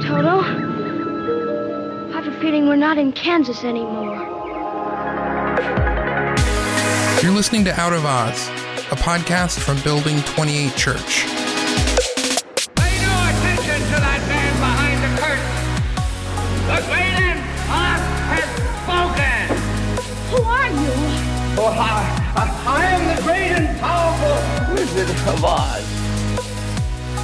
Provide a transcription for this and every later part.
Toto. I have a feeling we're not in Kansas anymore. You're listening to Out of Oz, a podcast from Building 28 Church. Pay no attention to that man behind the curtain. The great Oz has spoken. Who are you? Oh, I, I, I am the great and powerful Wizard of Oz.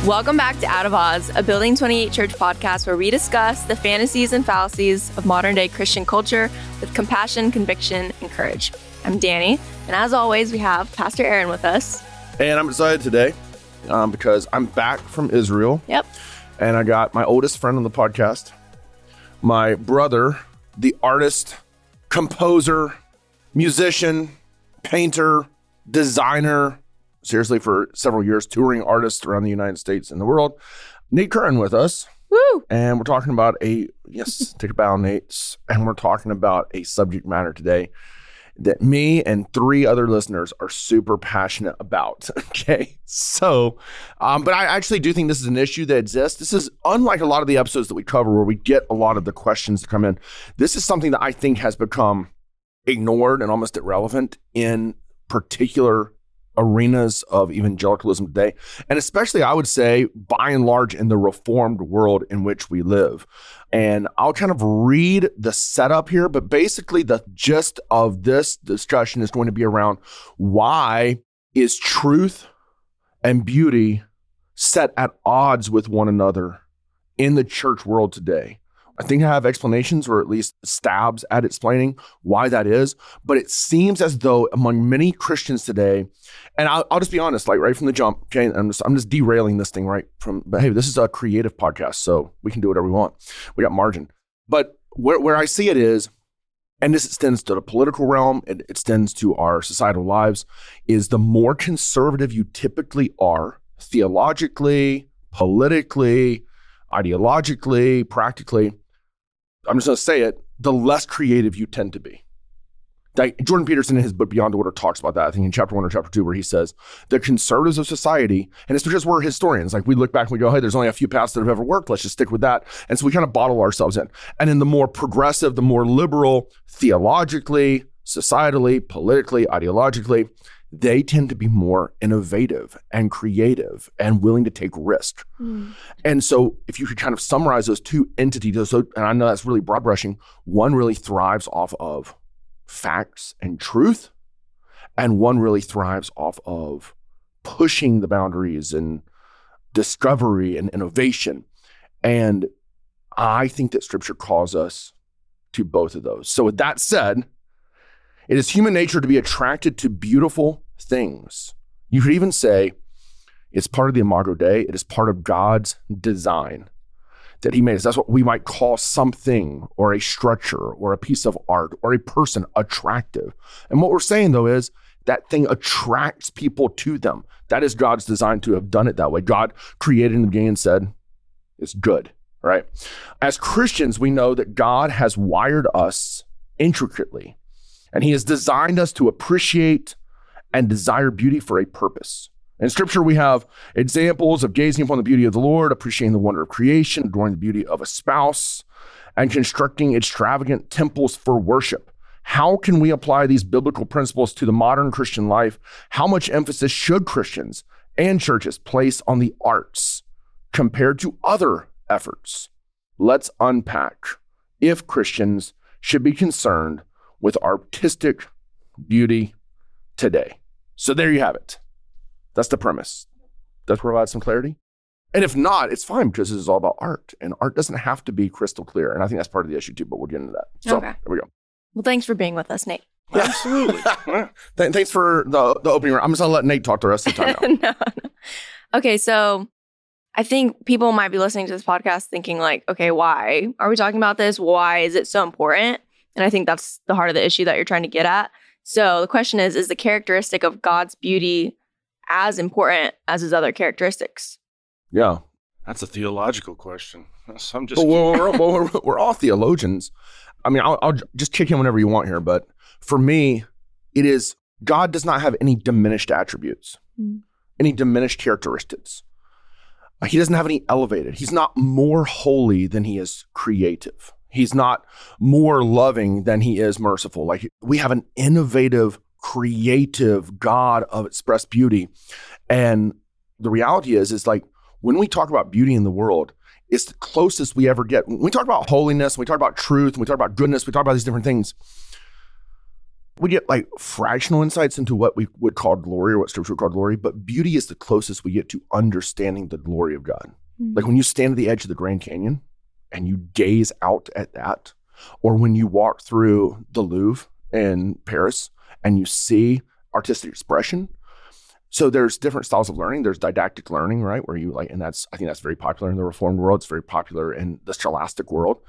Welcome back to Out of Oz, a Building 28 Church podcast where we discuss the fantasies and fallacies of modern day Christian culture with compassion, conviction, and courage. I'm Dani, and as always, we have Pastor Aaron with us. And I'm excited today um, because I'm back from Israel Yep. and I got my oldest friend on the podcast, my brother, the artist, composer, musician, painter, designer, seriously, for several years, touring artists around the United States and the world, Nate Currin with us. Woo! And we're talking about a, yes, take a bow, Nate. And we're talking about a subject matter today that me and three other listeners are super passionate about. Okay. So, um, but I actually do think this is an issue that exists. This is unlike a lot of the episodes that we cover where we get a lot of the questions that come in. This is something that I think has become ignored and almost irrelevant in particular arenas of evangelicalism today. And especially, I would say, by and large, in the reformed world in which we live. And I'll kind of read the setup here, but basically, the gist of this discussion is going to be around why is truth and beauty set at odds with one another in the church world today? I think I have explanations or at least stabs at explaining why that is. But it seems as though among many Christians today, and I'll, I'll just be honest, like right from the jump, okay, I'm just, I'm just derailing this thing right from, but hey, this is a creative podcast, so we can do whatever we want. We got margin. But where, where I see it is, and this extends to the political realm, it extends to our societal lives, is the more conservative you typically are, theologically, politically, ideologically, practically, I'm just going to say it, the less creative you tend to be. Jordan Peterson in his book Beyond Order talks about that, I think in chapter one or chapter two, where he says the conservatives of society, and it's because we're historians. Like we look back and we go, hey, there's only a few paths that have ever worked. Let's just stick with that. And so we kind of bottle ourselves in. And in the more progressive, the more liberal, theologically, societally, politically, ideologically, they tend to be more innovative and creative and willing to take risk. Mm. And so, if you could kind of summarize those two entities, so, and I know that's really broad brushing, one really thrives off of facts and truth, and one really thrives off of pushing the boundaries and discovery and innovation. And I think that scripture calls us to both of those. So, with that said, it is human nature to be attracted to beautiful things. You could even say it's part of the Imago Dei, it is part of God's design that He made us. That's what we might call something or a structure or a piece of art or a person attractive. And what we're saying though is that thing attracts people to them. That is God's design to have done it that way. God created the beginning and said, it's good, right? As Christians, we know that God has wired us intricately and he has designed us to appreciate and desire beauty for a purpose. In scripture, we have examples of gazing upon the beauty of the Lord, appreciating the wonder of creation, adoring the beauty of a spouse, and constructing extravagant temples for worship. How can we apply these biblical principles to the modern Christian life? How much emphasis should Christians and churches place on the arts compared to other efforts? Let's unpack if Christians should be concerned with artistic beauty today. So there you have it. That's the premise. Does provide some clarity? And if not, it's fine because this is all about art, and art doesn't have to be crystal clear. And I think that's part of the issue too. But we'll get into that. So Okay. there we go. Well, thanks for being with us, Nate. Absolutely. Th- thanks for the the opening. I'm just gonna let Nate talk the rest of the time. Now. no, no. Okay, so I think people might be listening to this podcast thinking, like, okay, why are we talking about this? Why is it so important? And I think that's the heart of the issue that you're trying to get at. So the question is Is the characteristic of God's beauty as important as his other characteristics? Yeah. That's a theological question. That's- I'm just But we're, we're, we're, we're all theologians. I mean, I'll, I'll just kick in whenever you want here. But for me, it is God does not have any diminished attributes, Mm. any diminished characteristics. He doesn't have any elevated. He's not more holy than he is creative. He's not more loving than he is merciful. Like we have an innovative, creative God of expressed beauty. And the reality is, is like when we talk about beauty in the world, it's the closest we ever get. When we talk about holiness, when we talk about truth, when we talk about goodness, we talk about these different things. We get like fractional insights into what we would call glory or what scripture would call glory, but beauty is the closest we get to understanding the glory of God. Mm-hmm. Like when you stand at the edge of the Grand Canyon and you gaze out at that, or when you walk through the Louvre in Paris and you see artistic expression. So there's different styles of learning. There's didactic learning, right? Where you like, and that's I think that's very popular in the Reformed world. It's very popular in the Scholastic world,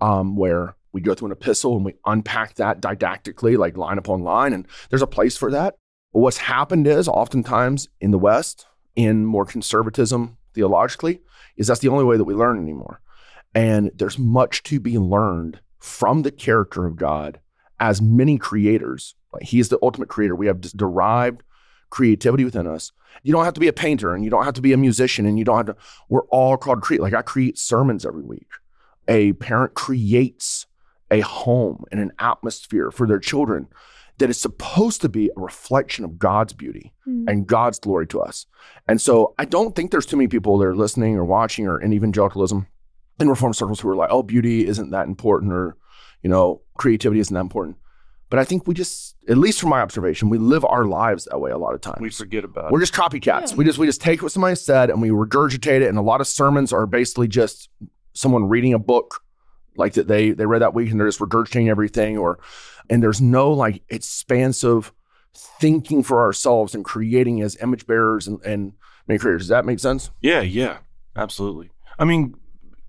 um, where we go through an epistle and we unpack that didactically, like line upon line. And there's a place for that. But what's happened is oftentimes in the West, in more conservatism theologically, is that's the only way that we learn anymore. And there's much to be learned from the character of God as many creators. Like he is the ultimate creator. We have derived creativity within us. You don't have to be a painter and you don't have to be a musician and you don't have to, we're all called to create. Like I create sermons every week. A parent creates a home and an atmosphere for their children that is supposed to be a reflection of God's beauty hmm. and God's glory to us. And so I don't think there's too many people that are listening or watching or in evangelicalism in reform circles who are like, oh, beauty isn't that important or, you know, creativity isn't that important. But I think we just, at least from my observation, we live our lives that way a lot of times. We forget about We're it. just copycats. We just we just take what somebody said and we regurgitate it. And a lot of sermons are basically just someone reading a book like that they they read that week and they're just regurgitating everything. Or and there's no like expansive thinking for ourselves and creating as image bearers and, and many creators. Does that make sense? Yeah, yeah, absolutely. I mean,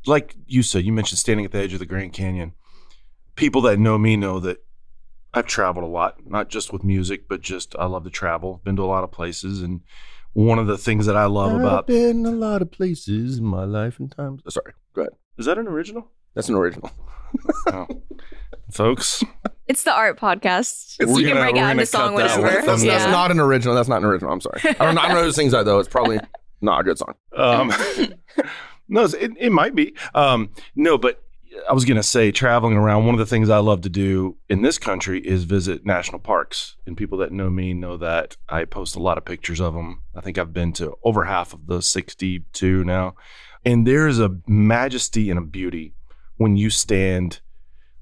like you said, you mentioned standing at the edge of the Grand Canyon. People that know me know that I've traveled a lot, not just with music, but just I love to travel. Been to a lot of places, and one of the things that I love about been a lot of places in my life and times. Oh, sorry, go ahead. is that an original, That's an original. oh. folks. It's the art podcast. We're you can gonna- break we're out gonna into song cut that one whisperer. from That's, that's not an original. That's not an original. I'm sorry. I don't know. I don't know who sings that though. It's probably not a good song. Um, no, it, it might be. Um, no, but I was going to say, traveling around, one of the things I love to do in this country is visit national parks. And people that know me know that I post a lot of pictures of them. I think I've been to over half of the 62 now. And there's a majesty and a beauty when you stand,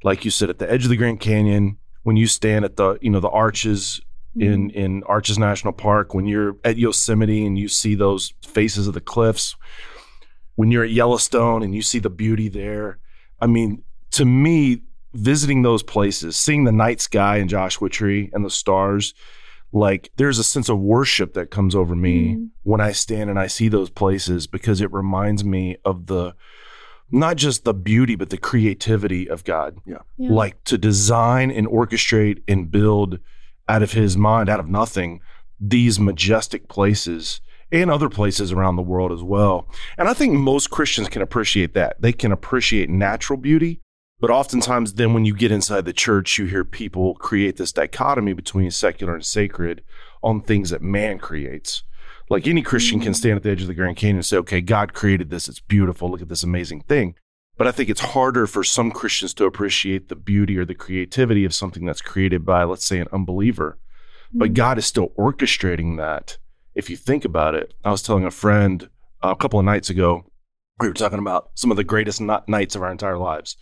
like you said, at the edge of the Grand Canyon, when you stand at the, you know, the arches in in Arches National Park, when you're at Yosemite and you see those faces of the cliffs, when you're at Yellowstone and you see the beauty there. I mean, to me, visiting those places, seeing the night sky in Joshua Tree and the stars, like there's a sense of worship that comes over me Mhm. when I stand and I see those places because it reminds me of the not just the beauty but the creativity of God. Yeah. Like to design and orchestrate and build out of his mind, out of nothing, these majestic places and other places around the world as well. And I think most Christians can appreciate that. They can appreciate natural beauty, but oftentimes then when you get inside the church, you hear people create this dichotomy between secular and sacred on things that man creates. Like any Christian can mm. stand at the edge of the Grand Canyon and say, okay, God created this. It's beautiful. Look at this amazing thing. But I think it's harder for some Christians to appreciate the beauty or the creativity of something that's created by, let's say, an unbeliever. But mm. God is still orchestrating that. If you think about it, I was telling a friend uh, a couple of nights ago, we were talking about some of the greatest ni- nights of our entire lives.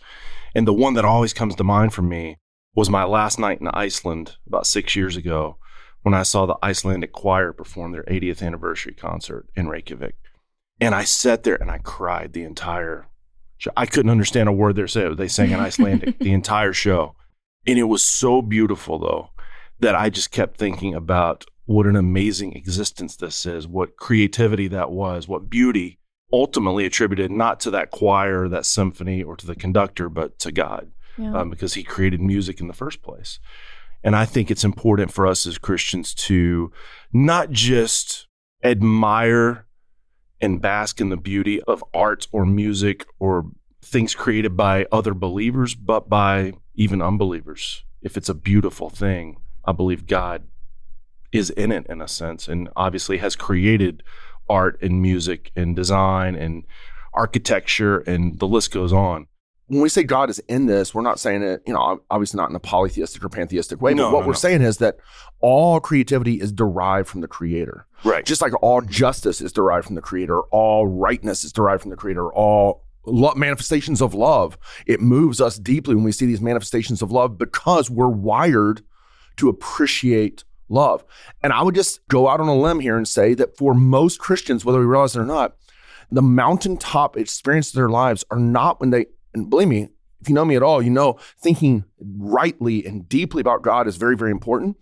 And the one that always comes to mind for me was my last night in Iceland about six years ago when I saw the Icelandic choir perform their 80th anniversary concert in Reykjavik. And I sat there and I cried the entire show. I couldn't understand a word they're saying. They sang in Icelandic the entire show. And it was so beautiful, though, that I just kept thinking about what an amazing existence this is, what creativity that was, what beauty ultimately attributed not to that choir, that symphony, or to the conductor, but to God Yeah. um, because he created music in the first place. And I think it's important for us as Christians to not just admire and bask in the beauty of art or music or things created by other believers, but by even unbelievers. If it's a beautiful thing, I believe God is in it in a sense and obviously has created art and music and design and architecture and the list goes on. When we say God is in this, we're not saying it, you know, obviously not in a polytheistic or pantheistic way, No, but what no, we're no. saying is that all creativity is derived from the creator. Right. Just like all justice is derived from the creator, all rightness is derived from the creator, all manifestations of love. It moves us deeply when we see these manifestations of love because we're wired to appreciate love. And I would just go out on a limb here and say that for most Christians, whether we realize it or not, the mountaintop experiences of their lives are not when they, and believe me, if you know me at all, you know thinking rightly and deeply about God is very, very important.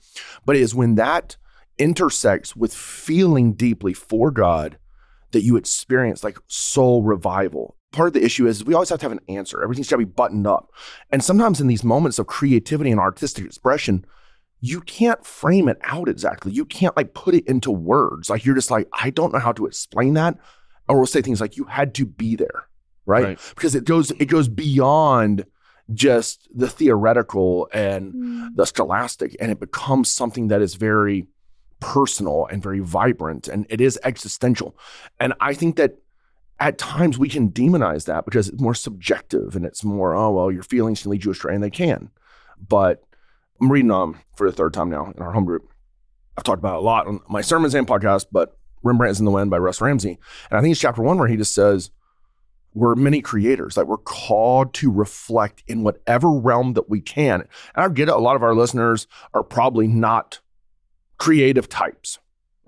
But it is when that intersects with feeling deeply for God that you experience like soul revival. Part of the issue is we always have to have an answer. Everything's got to be buttoned up. And sometimes in these moments of creativity and artistic expression, you can't frame it out exactly. You can't like put it into words. Like you're just like, I don't know how to explain that. Or we'll say things like, you had to be there, right? Right. Because it goes, it goes beyond just the theoretical and mm. the scholastic, and it becomes something that is very personal and very vibrant, and it is existential. And I think that at times we can demonize that because it's more subjective and it's more, oh well, your feelings can lead you astray, and they can. But I'm reading um for the third time now in our home group. I've talked about a lot on my sermons and podcast, but Rembrandt is in the Wind by Russ Ramsey. And I think it's chapter one where he just says, We're many creators, like we're called to reflect in whatever realm that we can. And I get it, a lot of our listeners are probably not creative types.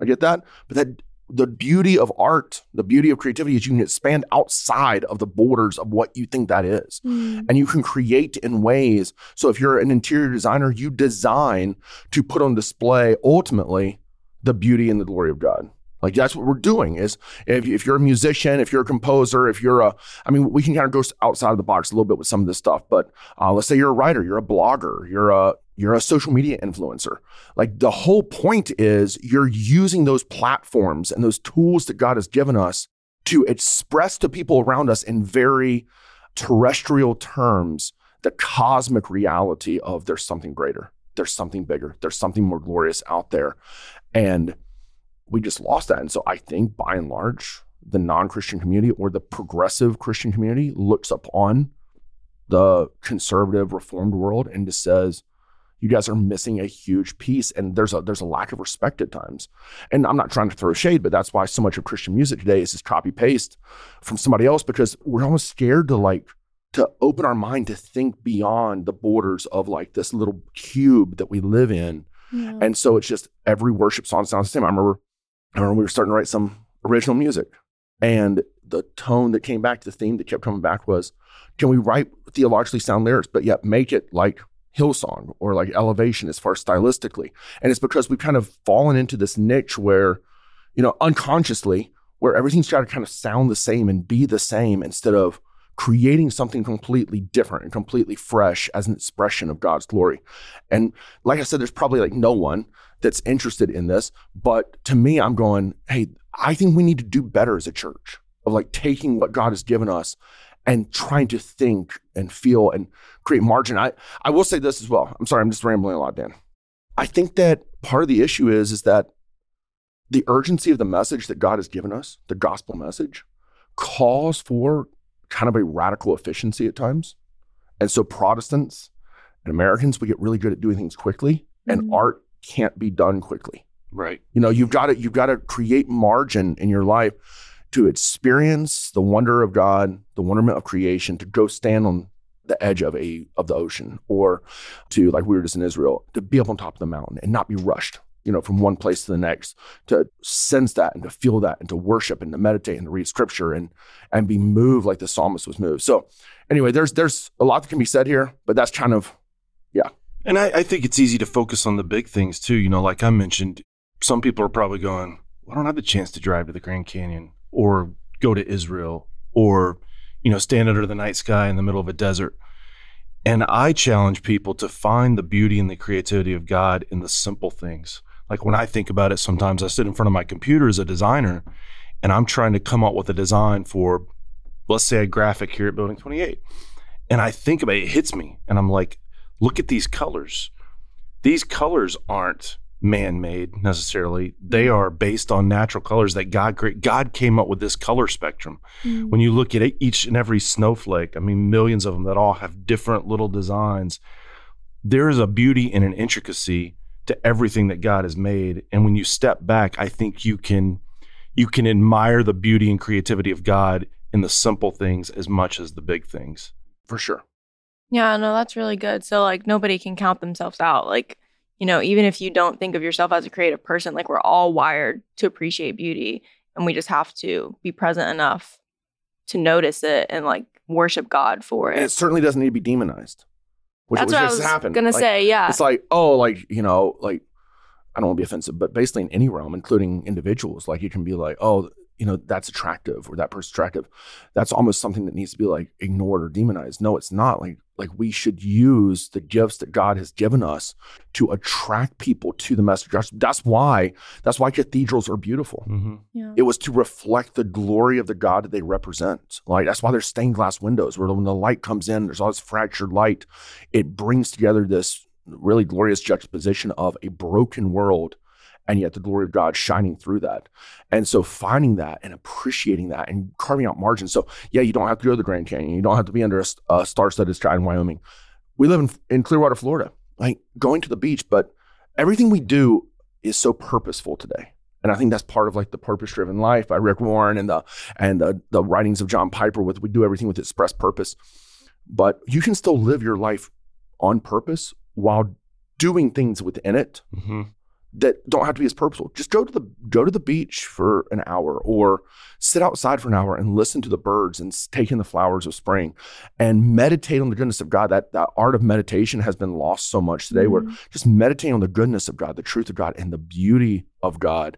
I get that. But that the beauty of art, the beauty of creativity is you can expand outside of the borders of what you think that is and you can create in ways. So if you're an interior designer, you design to put on display ultimately the beauty and the glory of God. Like that's what we're doing is if, if you're a musician, if you're a composer, if you're a, I mean, we can kind of go outside of the box a little bit with some of this stuff, but uh, let's say you're a writer, you're a blogger, you're a, you're a social media influencer. Like the whole point is you're using those platforms and those tools that God has given us to express to people around us in very terrestrial terms the cosmic reality of there's something greater, there's something bigger, there's something more glorious out there. And we just lost that. And so I think by and large, the non Christian community or the progressive Christian community looks upon the conservative reformed world and just says, you guys are missing a huge piece and there's a there's a lack of respect at times. And i'm not trying to throw shade but that's why so much of christian music today is just copy paste from somebody else because we're almost scared to like to open our mind to think beyond the borders of like this little cube that we live in. And so it's just every worship song sounds the same. I remember i remember we were starting to write some original music and the tone that came back the theme that kept coming back was can we write theologically sound lyrics but yet make it like Hillsong or like Elevation as far as stylistically. And it's because we've kind of fallen into this niche where, you know, unconsciously, where everything's got to kind of sound the same and be the same instead of creating something completely different and completely fresh as an expression of God's glory. And like I said, there's probably like no one that's interested in this. But to me, I'm going, hey, I think we need to do better as a church of like taking what God has given us and trying to think and feel and create margin. I, I will say this as well. I'm sorry, I'm just rambling a lot, Dan. I think that part of the issue is is that the urgency of the message that God has given us, the gospel message, calls for kind of a radical efficiency at times. And so Protestants and Americans, we get really good at doing things quickly, and Mhm. art can't be done quickly. Right. You know, you've got to you've got to create margin in your life to experience the wonder of God, the wonderment of creation, to go stand on the edge of a of the ocean, or to like we were just in Israel, to be up on top of the mountain and not be rushed, you know, from one place to the next, to sense that and to feel that and to worship and to meditate and to read scripture and and be moved like the psalmist was moved. So anyway, there's there's a lot that can be said here, but that's kind of yeah. And I, I think it's easy to focus on the big things too. You know, like I mentioned, some people are probably going, well, I don't have the chance to drive to the Grand Canyon or go to Israel or, you know, stand under the night sky in the middle of a desert. And I challenge people to find the beauty and the creativity of God in the simple things. Like when I think about it, sometimes I sit in front of my computer as a designer and I'm trying to come up with a design for, let's say, a graphic here at Building 28. And I think about it, it hits me and I'm like, look at these colors. These colors aren't man-made necessarily. They are based on natural colors that God created. God came up with this color spectrum. Mm. When you look at each and every snowflake, I mean millions of them that all have different little designs. There is a beauty and an intricacy to everything that God has made. And when you step back, I think you can you can admire the beauty and creativity of God in the simple things as much as the big things. For sure. Yeah, no, that's really good. So like nobody can count themselves out. Like, you know, even if you don't think of yourself as a creative person, like we're all wired to appreciate beauty and we just have to be present enough to notice it and like worship God for And it. it certainly doesn't need to be demonized. Which That's what I just was happened. gonna Like, say. Yeah. It's like, oh, like, you know, like, I don't want to be offensive, but basically in any realm, including individuals, like you can be like, oh, you know, that's attractive or that person's attractive. That's almost something that needs to be like ignored or demonized. No, it's not. Like, like we should use the gifts that God has given us to attract people to the message. That's, that's why, that's why cathedrals are beautiful. Mm-hmm. yeah. It was to reflect the glory of the God that they represent. Like that's why there's stained glass windows where when the light comes in, there's all this fractured light. It brings together this really glorious juxtaposition of a broken world and yet the glory of God shining through that. And so finding that and appreciating that and carving out margins. So yeah, you don't have to go to the Grand Canyon. You don't have to be under a, a star-studded sky in Wyoming. We live in, in Clearwater, Florida. Like going to the beach, but everything we do is so purposeful today. And I think that's part of like the purpose-driven life by Rick Warren and the and the, the writings of John Piper with we do everything with express purpose. But you can still live your life on purpose while doing things within it Mm-hmm. That don't have to be as purposeful. Just go to the go to the beach for an hour or sit outside for an hour and listen to the birds and s- take in the flowers of spring and meditate on the goodness of God. That that art of meditation has been lost so much today We're just meditating on the goodness of God, the truth of God, and the beauty of God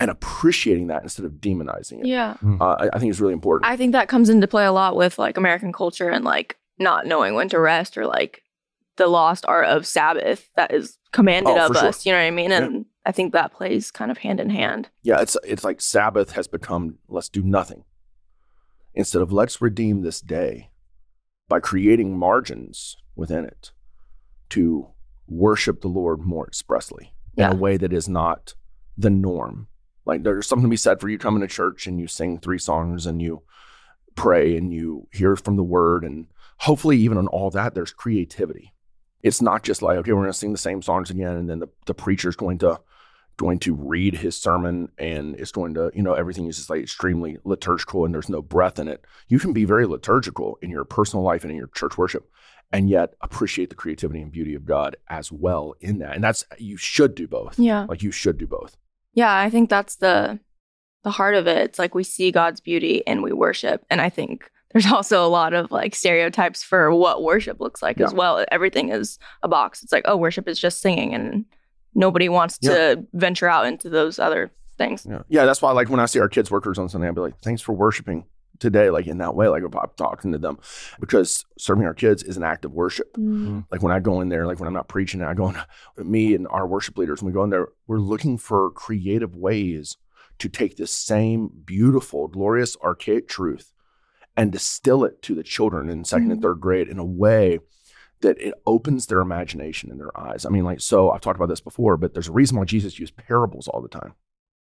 and appreciating that instead of demonizing it. Yeah. Uh, I, I think it's really important. I think that comes into play a lot with like American culture and like not knowing when to rest or like the lost art of Sabbath that is commanded Oh, of sure. us. You know what I mean? And I think that plays kind of hand in hand. Yeah, it's it's like Sabbath has become let's do nothing instead of let's redeem this day by creating margins within it to worship the Lord more expressly Yeah. in a way that is not the norm. Like there's something to be said for you coming to church and you sing three songs and you pray and you hear from the word and hopefully even on all that there's creativity. It's not just like okay we're going to sing the same songs again and then the, the preacher's going to going to read his sermon and it's going to, you know, everything is just like extremely liturgical and there's no breath in it. You can be very liturgical in your personal life and in your church worship and yet appreciate the creativity and beauty of God as well in that. And that's, you should do both. Yeah. Like you should do both. Yeah, I think that's the the heart of it. It's like we see God's beauty and we worship. And I think there's also a lot of like stereotypes for what worship looks like as well. Everything is a box. It's like, oh, worship is just singing and nobody wants to venture out into those other things. Yeah. Yeah. That's why, like, when I see our kids' workers on Sunday, I'll be like, thanks for worshiping today, like in that way. Like, if I'm talking to them because serving our kids is an act of worship. Mm-hmm. Like, when I go in there, like, when I'm not preaching, I go in, with me and our worship leaders, when we go in there, we're looking for creative ways to take this same beautiful, glorious, archaic truth and distill it to the children in 2nd and Mhm. third grade in a way that it opens their imagination and their eyes. I mean, like, so I've talked about this before, but there's a reason why Jesus used parables all the time.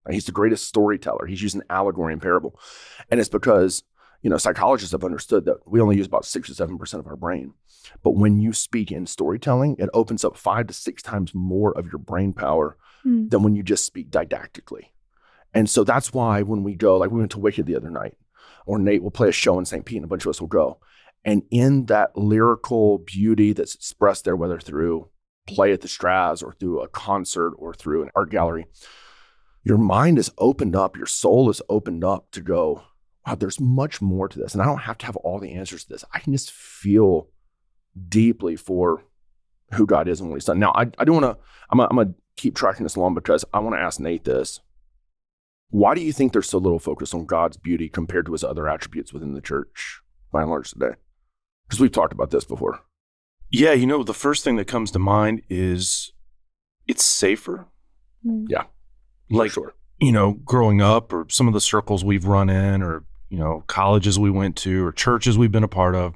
Like, He's the greatest storyteller. He's using allegory and parable. And it's because, you know, psychologists have understood that we only use about six or seven percent of our brain. But when you speak in storytelling, it opens up five to six times more of your brain power Hmm. than when you just speak didactically. And so that's why when we go, like we went to Wicked the other night, or Nate will play a show in St. Pete and a bunch of us will go. And in that lyrical beauty that's expressed there, whether through play at the Straz or through a concert or through an art gallery, your mind is opened up, your soul is opened up to go, wow, there's much more to this. And I don't have to have all the answers to this. I can just feel deeply for who God is and what he's done. Now, I, I do want to, I'm going to keep tracking this along because I want to ask Nate this. Why do you think there's so little focus on God's beauty compared to his other attributes within the church by and large today? Because we've talked about this before. Yeah, you know, the first thing that comes to mind is it's safer. Mm. Yeah. Like, sure. you know, growing up or some of the circles we've run in or, you know, colleges we went to or churches we've been a part of,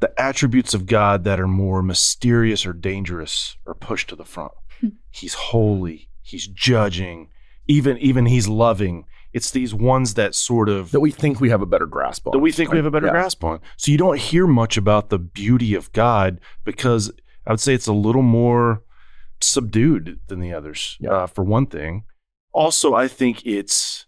the attributes of God that are more mysterious or dangerous are pushed to the front. Hmm. He's holy, he's judging, even even he's loving. It's these ones that sort of that we think we have a better grasp on. that we think we have a better yeah. grasp on. So you don't hear much about the beauty of God because I would say it's a little more subdued than the others. Yeah. Uh, for one thing, also I think it's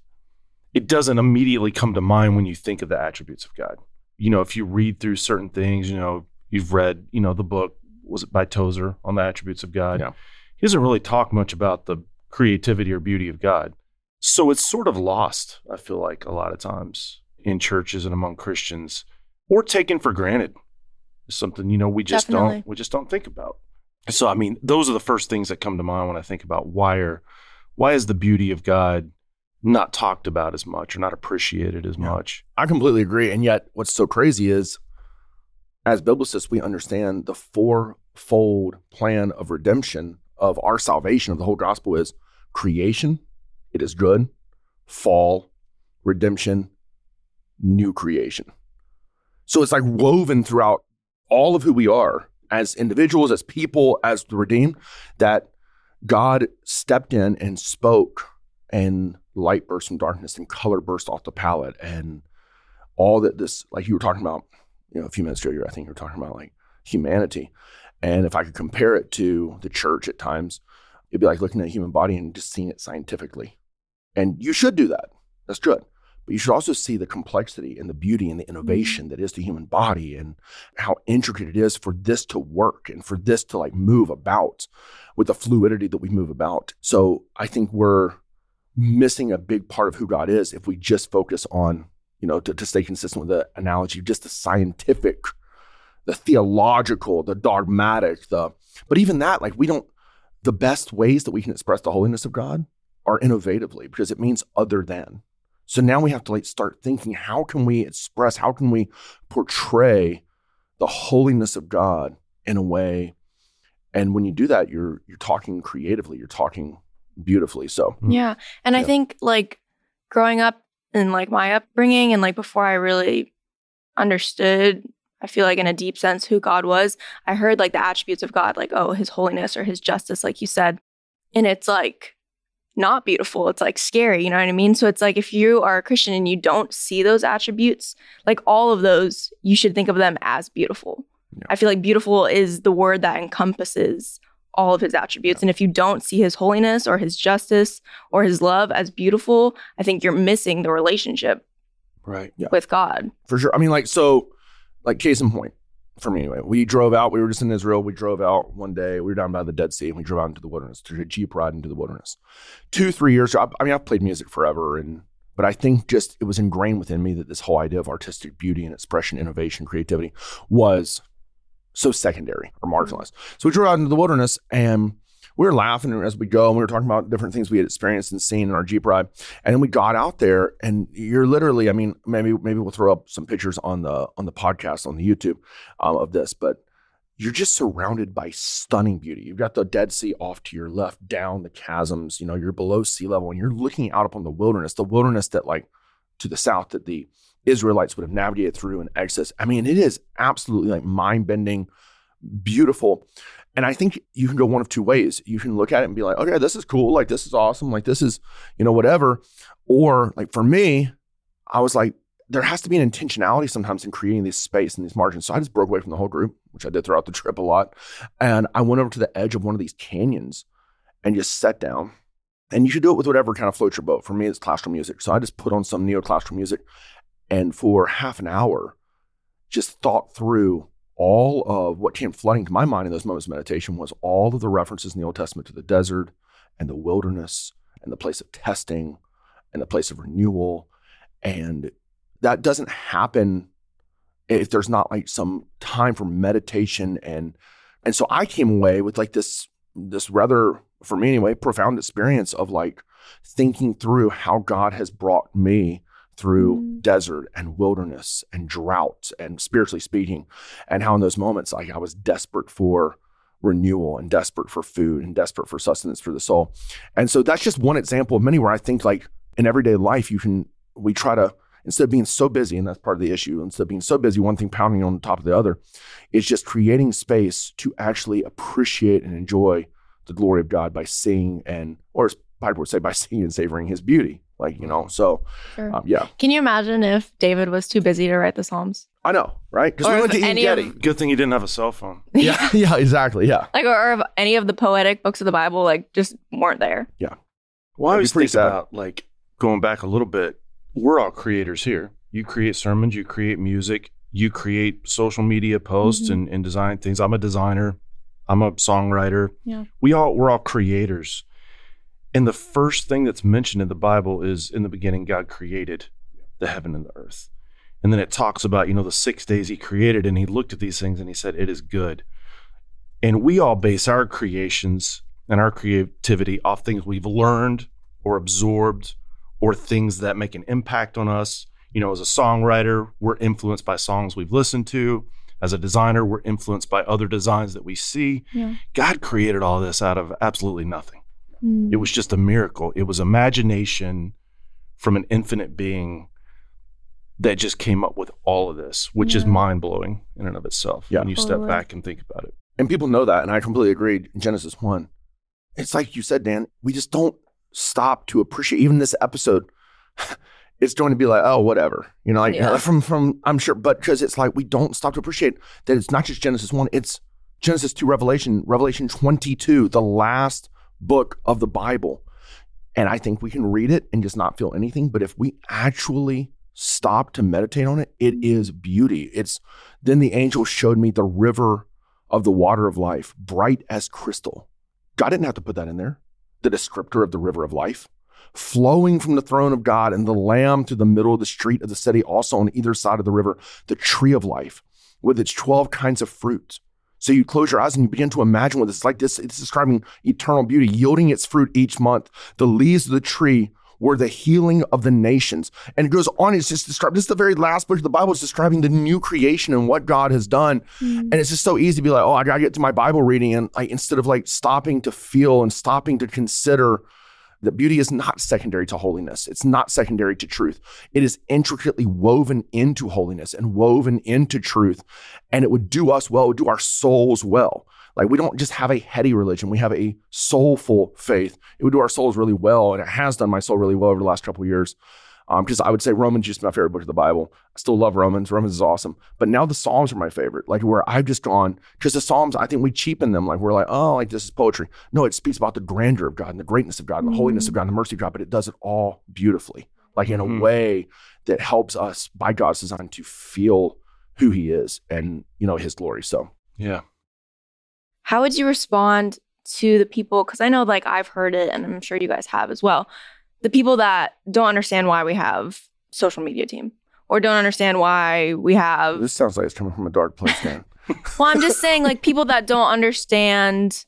it doesn't immediately come to mind when you think of the attributes of God. You know, if you read through certain things, you know, you've read, you know, the book was it by Tozer on the attributes of God. Yeah. He doesn't really talk much about the creativity or beauty of God. So it's sort of lost, I feel like, a lot of times in churches and among Christians, or taken for granted. It's something, you know, we just Definitely. don't we just don't think about. So I mean, those are the first things that come to mind when I think about why are why is the beauty of God not talked about as much or not appreciated as Yeah. much? I completely agree. And yet, what's so crazy is, as biblicists, we understand the fourfold plan of redemption of our salvation of the whole gospel is creation, it is good, fall, redemption, new creation. So it's like woven throughout all of who we are as individuals, as people, as the redeemed, that God stepped in and spoke, and light burst from darkness, and color burst off the palette, and all that this, like you were talking about, you know, a few minutes earlier, I think you were talking about like humanity. And if I could compare it to the church at times, it'd be like looking at a human body and just seeing it scientifically. And you should do that. That's good. But you should also see the complexity and the beauty and the mm-hmm. innovation that is the human body and how intricate it is for this to work and for this to like move about with the fluidity that we move about. So I think we're missing a big part of who God is if we just focus on, you know, to, to stay consistent with the analogy, just the scientific, the theological, the dogmatic, the but even that, like we don't the best ways that we can express the holiness of God are innovatively because it means other than. So now we have to like start thinking how can we express, how can we portray the holiness of God in a way and when you do that you're you're talking creatively, you're talking beautifully. So hmm. Yeah. And I think like growing up in like my upbringing and like before I really understood, I feel like in a deep sense who God was, I heard like the attributes of God, like, oh, his holiness or his justice, like you said. And it's like not beautiful. It's like scary. You know what I mean? So it's like if you are a Christian and you don't see those attributes, like all of those, you should think of them as beautiful. Yeah. I feel like beautiful is the word that encompasses all of his attributes. And if you don't see his holiness or his justice or his love as beautiful, I think you're missing the relationship Right. yeah. with God. for sure. I mean, like, so, like, case in point, for me anyway, we drove out. We were just in Israel. We drove out one day. We were down by the Dead Sea and we drove out into the wilderness, took a Jeep ride into the wilderness. Two, three years. I, I mean, I've played music forever. And, but I think just it was ingrained within me that this whole idea of artistic beauty and expression, innovation, creativity was so secondary or marginalized. Mm-hmm. So we drove out into the wilderness and we were laughing as we go and we were talking about different things we had experienced and seen in our Jeep ride. And then we got out there and you're literally, I mean, maybe maybe we'll throw up some pictures on the on the podcast on the YouTube um, of this, but you're just surrounded by stunning beauty. You've got the Dead Sea off to your left, down the chasms, you know, you're below sea level and you're looking out upon the wilderness, the wilderness that like to the south that the Israelites would have navigated through in Exodus. I mean, it is absolutely like mind-bending, beautiful. And I think you can go one of two ways. You can look at it and be like, okay, this is cool. Like, this is awesome. Like, this is, you know, whatever. Or, like, for me, I was like, there has to be an intentionality sometimes in creating this space and these margins. So I just broke away from the whole group, which I did throughout the trip a lot. And I went over to the edge of one of these canyons and just sat down. And you should do it with whatever kind of floats your boat. For me, it's classical music. So I just put on some neoclassical music and for half an hour, just thought through all of what came flooding to my mind in those moments of meditation was all of the references in the Old Testament to the desert and the wilderness and the place of testing and the place of renewal. And that doesn't happen if there's not like some time for meditation and and so I came away with like this this rather for me anyway profound experience of like thinking through how God has brought me through Mm. desert and wilderness and drought and spiritually speaking and how in those moments like I was desperate for renewal and desperate for food and desperate for sustenance for the soul. And so that's just one example of many where I think like in everyday life you can we try to instead of being so busy and that's part of the issue instead of being so busy one thing pounding on top of the other it's just creating space to actually appreciate and enjoy the glory of God by seeing and, or as Piper would say, by seeing and savoring His beauty. Like you know, so Sure. um, yeah, Can you imagine if David was too busy to write the Psalms? I know, right? Because we went to Ian any Getty. of- Good thing he didn't have a cell phone. yeah, yeah, exactly, yeah. Like, or, or if any of the poetic books of the Bible, like, just weren't there. Yeah. Well, I That'd be always pretty think sad. about like going back a little bit. We're all creators here. You create sermons, you create music, you create social media posts Mhm. and, and design things. I'm a designer. I'm a songwriter. Yeah. We all we're all creators. And the first thing that's mentioned in the Bible is in the beginning, God created the heaven and the earth. And then it talks about, you know, the six days he created and he looked at these things and he said, It is good. And we all base our creations and our creativity off things we've learned or absorbed or things that make an impact on us. You know, as a songwriter, we're influenced by songs we've listened to. As a designer, we're influenced by other designs that we see. Yeah. God created all this out of absolutely nothing. Mm. It was just a miracle. It was imagination from an infinite being that just came up with all of this, which is mind blowing in and of itself Yeah. when you step Totally. back and think about it. and people know that, and I completely agree. Genesis one, it's like you said, Dan. We just don't stop to appreciate even this episode. It's going to be like, oh, whatever, you know, like Yeah. from from I'm sure, but because it's like we don't stop to appreciate that it's not just Genesis one, it's Genesis two, Revelation, Revelation twenty two, the last book of the Bible, and I think we can read it and just not feel anything. But if we actually stop to meditate on it, it is beauty. It's then the angel showed me the river of the water of life, bright as crystal. God didn't have to put that in there. The descriptor of the river of life, flowing from the throne of God and the Lamb to the middle of the street of the city, also on either side of the river, the tree of life with its 12 kinds of fruits. So you close your eyes and you begin to imagine what it's like. This it's describing eternal beauty, yielding its fruit each month. The leaves of the tree were the healing of the nations. And it goes on, it's just described. This is the very last book of the Bible. It's describing the new creation and what God has done. Hmm. And it's just so easy to be like, oh, I gotta get to my Bible reading. And like instead of like stopping to feel and stopping to consider that beauty is not secondary to holiness. It's not secondary to truth. It is intricately woven into holiness and woven into truth. And it would do us well, it would do our souls well. Like we don't just have a heady religion, we have a soulful faith. It would do our souls really well. And it has done my soul really well over the last couple years. Because I would say Romans is my favorite book of the Bible. I still love Romans. Romans is awesome. But now the Psalms are my favorite. Like where I've just gone, because the Psalms, I think we cheapen them. Like we're like, oh, like this is poetry. No, it speaks about the grandeur of God and the greatness of God and the holiness of God and the mercy of God, but it does it all beautifully, like in a Mhm. way that helps us by God's design to feel who He is and you know His glory. So Yeah. How would you respond to the people? Because I know, like, I've heard it, and I'm sure you guys have as well. The people that don't understand why we have social media team, or don't understand why we have. this sounds like it's coming from a dark place, Dan. Well, I'm just saying, like, people that don't understand,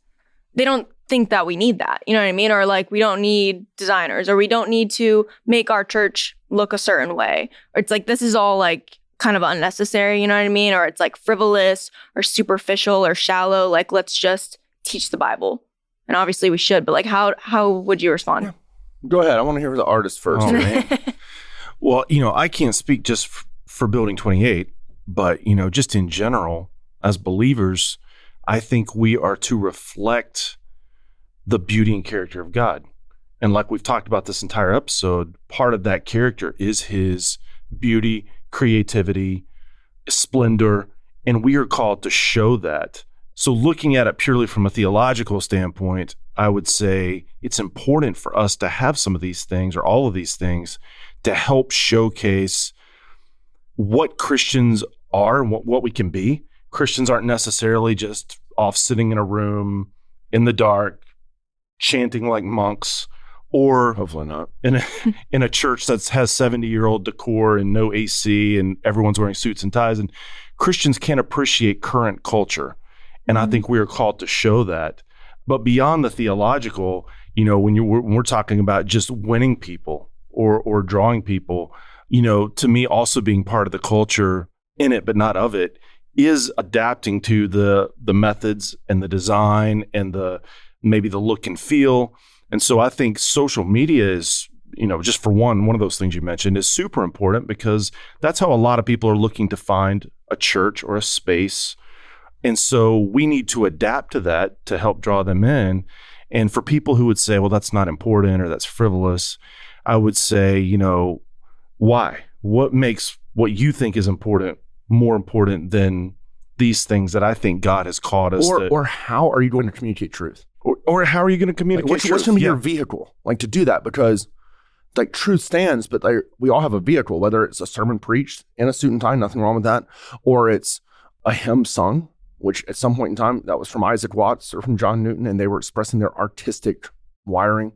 they don't think that we need that. You know what I mean? Or like, we don't need designers, or we don't need to make our church look a certain way. Or it's like, this is all like kind of unnecessary. You know what I mean? Or it's like frivolous or superficial or shallow. Like, let's just teach the Bible. And obviously we should, but like, how how would you respond? Go ahead. I want to hear the artist first. Oh, man. Well, you know, I can't speak just f- for Building 28, but, you know, just in general, as believers, I think we are to reflect the beauty and character of God. And like we've talked about this entire episode, part of that character is his beauty, creativity, splendor, and we are called to show that. So, looking at it purely from a theological standpoint, I would say it's important for us to have some of these things or all of these things to help showcase what Christians are and what, what we can be. Christians aren't necessarily just off sitting in a room in the dark, chanting like monks, or Hopefully not. in a, in a church that has 70 year old decor and no AC and everyone's wearing suits and ties. And Christians can't appreciate current culture. And I mm-hmm. think we are called to show that. But beyond the theological, you know, when, you, when we're talking about just winning people or, or drawing people, you know, to me, also being part of the culture in it, but not of it, is adapting to the the methods and the design and the maybe the look and feel. And so I think social media is, you know, just for one, one of those things you mentioned is super important because that's how a lot of people are looking to find a church or a space And so we need to adapt to that to help draw them in. And for people who would say, well, that's not important or that's frivolous, I would say, you know, why? What makes what you think is important more important than these things that I think God has called us Or to, or how are you going to communicate truth? or, or how are you going to Like, communicate? what's, what's truth? going to be Yeah. your vehicle like to do that? Because like truth stands, but like, we all have a vehicle, whether it's a sermon preached in a suit and tie, nothing wrong with that, or it's a hymn sung, which at some point in time that was from Isaac Watts or from John Newton, and they were expressing their artistic wiring.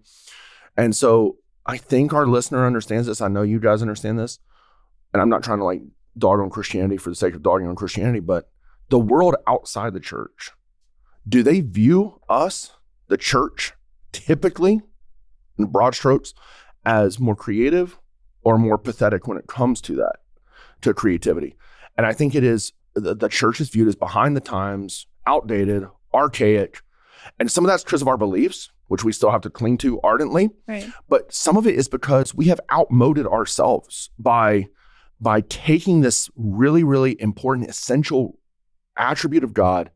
And so I think our listener understands this. I know you guys understand this. And I'm not trying to like dog on Christianity for the sake of dogging on Christianity, but the world outside the church, do they view us, the church, typically in broad strokes, as more creative or more pathetic when it comes to that, to creativity? And I think it is the, the church is viewed as behind the times, outdated, archaic. And some of that's because of our beliefs, which we still have to cling to ardently Right. but some of it is because we have outmoded ourselves by by taking this really really important essential attribute of god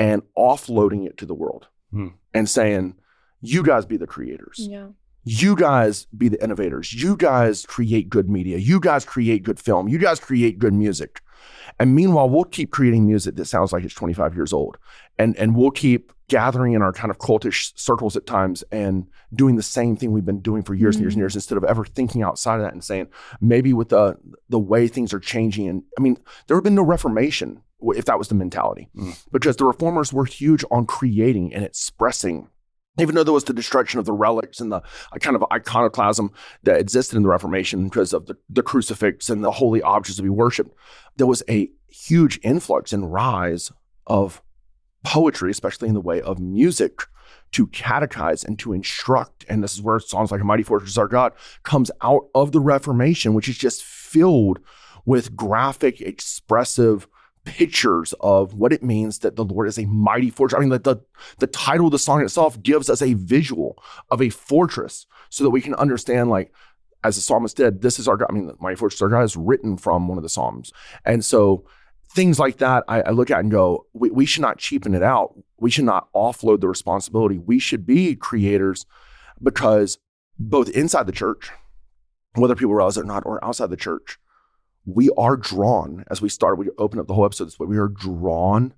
and offloading it to the world Hmm. and saying you guys be the creators Yeah. You guys be the innovators. You guys create good media. You guys create good film. You guys create good music. And meanwhile we'll keep creating music that sounds like it's 25 years old. And and we'll keep gathering in our kind of cultish circles at times and doing the same thing we've been doing for years and years and mm-hmm. years instead of ever thinking outside of that and saying maybe with the the way things are changing and i mean there would have been no reformation if that was the mentality. Mm. Because the reformers were huge on creating and expressing even though there was the destruction of the relics and the uh, kind of iconoclasm that existed in the Reformation because of the, the crucifix and the holy objects to be worshipped, there was a huge influx and rise of poetry, especially in the way of music, to catechize and to instruct. And this is where songs like A Mighty Fortress Our God comes out of the Reformation, which is just filled with graphic, expressive pictures of what it means that the Lord is a mighty fortress. I mean, the, the, the title of the song itself gives us a visual of a fortress so that we can understand, like, as the psalmist did, this is our God. I mean, mighty fortress, our God is written from one of the Psalms. And so things like that, I, I look at and go, we, we should not cheapen it out. We should not offload the responsibility. We should be creators because both inside the church, whether people realize it or not, or outside the church, we are drawn, as we start, we open up the whole episode this way, we are drawn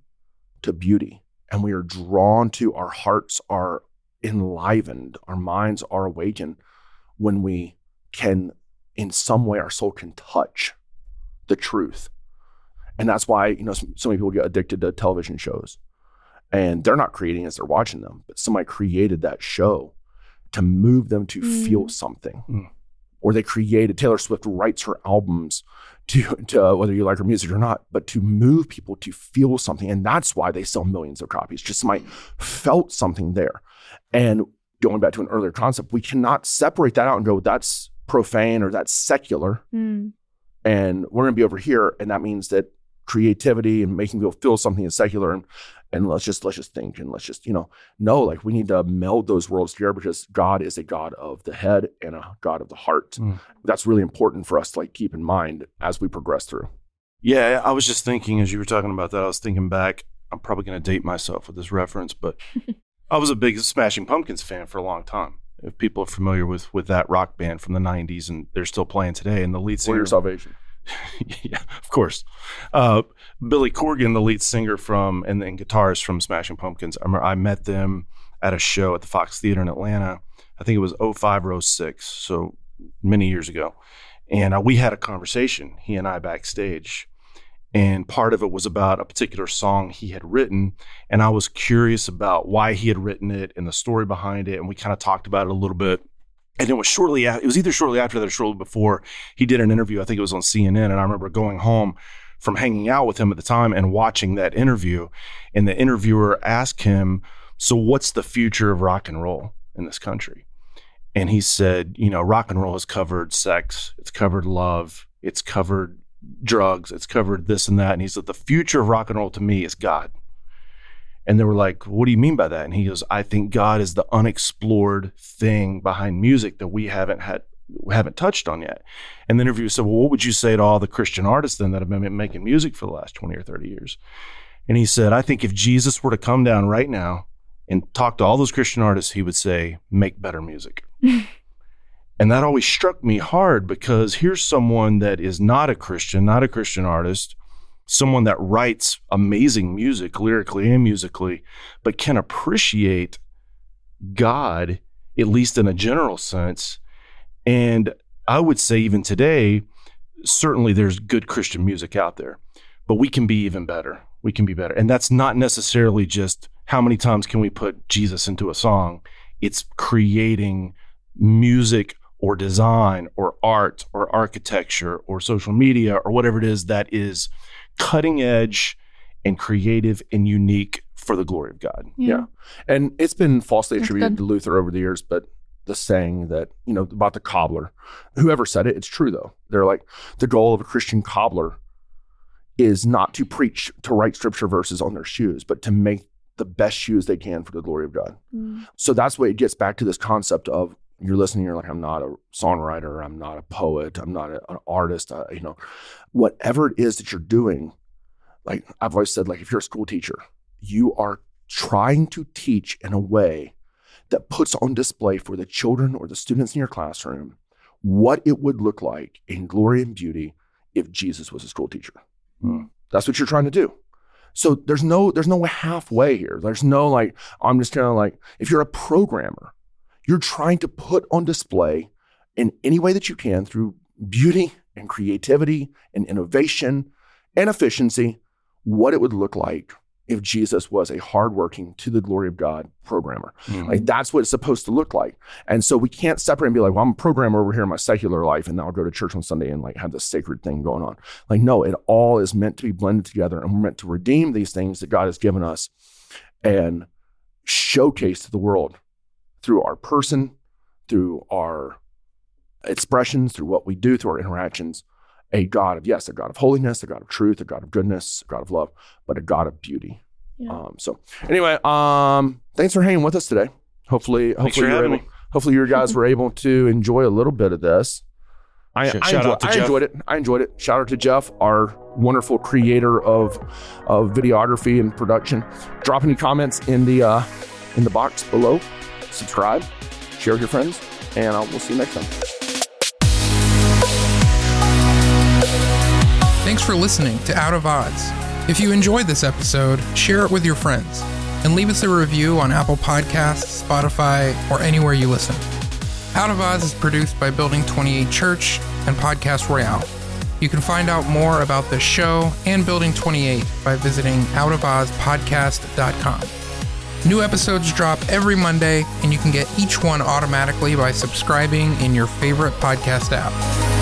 to beauty and we are drawn to our hearts are enlivened, our minds are awakened when we can, in some way, our soul can touch the truth. And that's why, you know, so, so many people get addicted to television shows and they're not creating as they're watching them, but somebody created that show to move them to feel something. Mm. Or they created, Taylor Swift writes her albums to, to uh, whether you like her music or not, but to move people to feel something. And that's why they sell millions of copies. Just somebody felt something there. And going back to an earlier concept, we cannot separate that out and go, that's profane or that's secular. Mm. And we're going to be over here. And that means that creativity and making people feel something is secular. And, and let's just, let's just think and let's just, you know, no, like we need to meld those worlds together because God is a God of the head and a God of the heart. Mm. That's really important for us to like keep in mind as we progress through. Yeah, I was just thinking as you were talking about that, I was thinking back. I'm probably going to date myself with this reference, but I was a big Smashing Pumpkins fan for a long time. If people are familiar with with that rock band from the '90s, and they're still playing today, and the lead For singer, your salvation. yeah, of course, uh, Billy Corgan, the lead singer from and then guitarist from Smashing Pumpkins. I I met them at a show at the Fox Theater in Atlanta. I think it was 05 or 06, so many years ago. And uh, we had a conversation, he and I backstage. And part of it was about a particular song he had written. And I was curious about why he had written it and the story behind it. And we kind of talked about it a little bit. And it was shortly, after, it was either shortly after that or shortly before he did an interview. I think it was on CNN. And I remember going home from hanging out with him at the time and watching that interview. And the interviewer asked him, So, what's the future of rock and roll in this country? And he said, You know, rock and roll has covered sex, it's covered love, it's covered drugs, it's covered this and that. And he said, The future of rock and roll to me is God. And they were like, What do you mean by that? And he goes, I think God is the unexplored thing behind music that we haven't had haven't touched on yet. And the interviewer said, Well, what would you say to all the Christian artists then that have been making music for the last 20 or 30 years? And he said, I think if Jesus were to come down right now and talk to all those Christian artists, he would say, make better music. and that always struck me hard because here's someone that is not a Christian, not a Christian artist, someone that writes amazing music, lyrically and musically, but can appreciate God, at least in a general sense. And I would say, even today, certainly there's good Christian music out there, but we can be even better. We can be better. And that's not necessarily just how many times can we put Jesus into a song, it's creating music or design or art or architecture or social media or whatever it is that is cutting edge and creative and unique for the glory of God. Yeah. And it's been falsely attributed to Luther over the years, but the saying that, you know, about the cobbler, whoever said it, it's true though. They're like, the goal of a Christian cobbler is not to preach, to write scripture verses on their shoes, but to make the best shoes they can for the glory of God. Mm. So that's what it gets back to this concept of you're listening, you're like, I'm not a songwriter, I'm not a poet, I'm not a- an artist, uh, you know, whatever it is that you're doing. Like I've always said, like if you're a school teacher, you are trying to teach in a way that puts on display for the children or the students in your classroom what it would look like in glory and beauty if Jesus was a school teacher. Hmm. That's what you're trying to do. So there's no there's no halfway here. There's no like I'm just kind of like if you're a programmer, you're trying to put on display in any way that you can through beauty and creativity and innovation and efficiency what it would look like if Jesus was a hardworking, to the glory of God programmer. Mm-hmm. Like that's what it's supposed to look like. And so we can't separate and be like, well, I'm a programmer over here in my secular life, and then I'll go to church on Sunday and like have this sacred thing going on. Like, no, it all is meant to be blended together, and we're meant to redeem these things that God has given us and showcase to the world through our person, through our expressions, through what we do, through our interactions, a God of, yes, a God of holiness, a God of truth, a God of goodness, a God of love, but a God of beauty. Yeah. Um, so anyway, um, thanks for hanging with us today. Hopefully, Thanks hopefully you're able, me. hopefully you guys were able to enjoy a little bit of this. I, Sh- I, enjoy- out to I Jeff. enjoyed it. I enjoyed it. Shout out to Jeff, our wonderful creator of of videography and production. Drop any comments in the uh, in the box below. Subscribe, share with your friends, and uh, we'll see you next time. Thanks for listening to Out of Oz. If you enjoyed this episode, share it with your friends and leave us a review on Apple Podcasts, Spotify, or anywhere you listen. Out of Oz is produced by Building 28 Church and Podcast Royale. You can find out more about this show and Building 28 by visiting outofozpodcast.com. New episodes drop every Monday, and you can get each one automatically by subscribing in your favorite podcast app.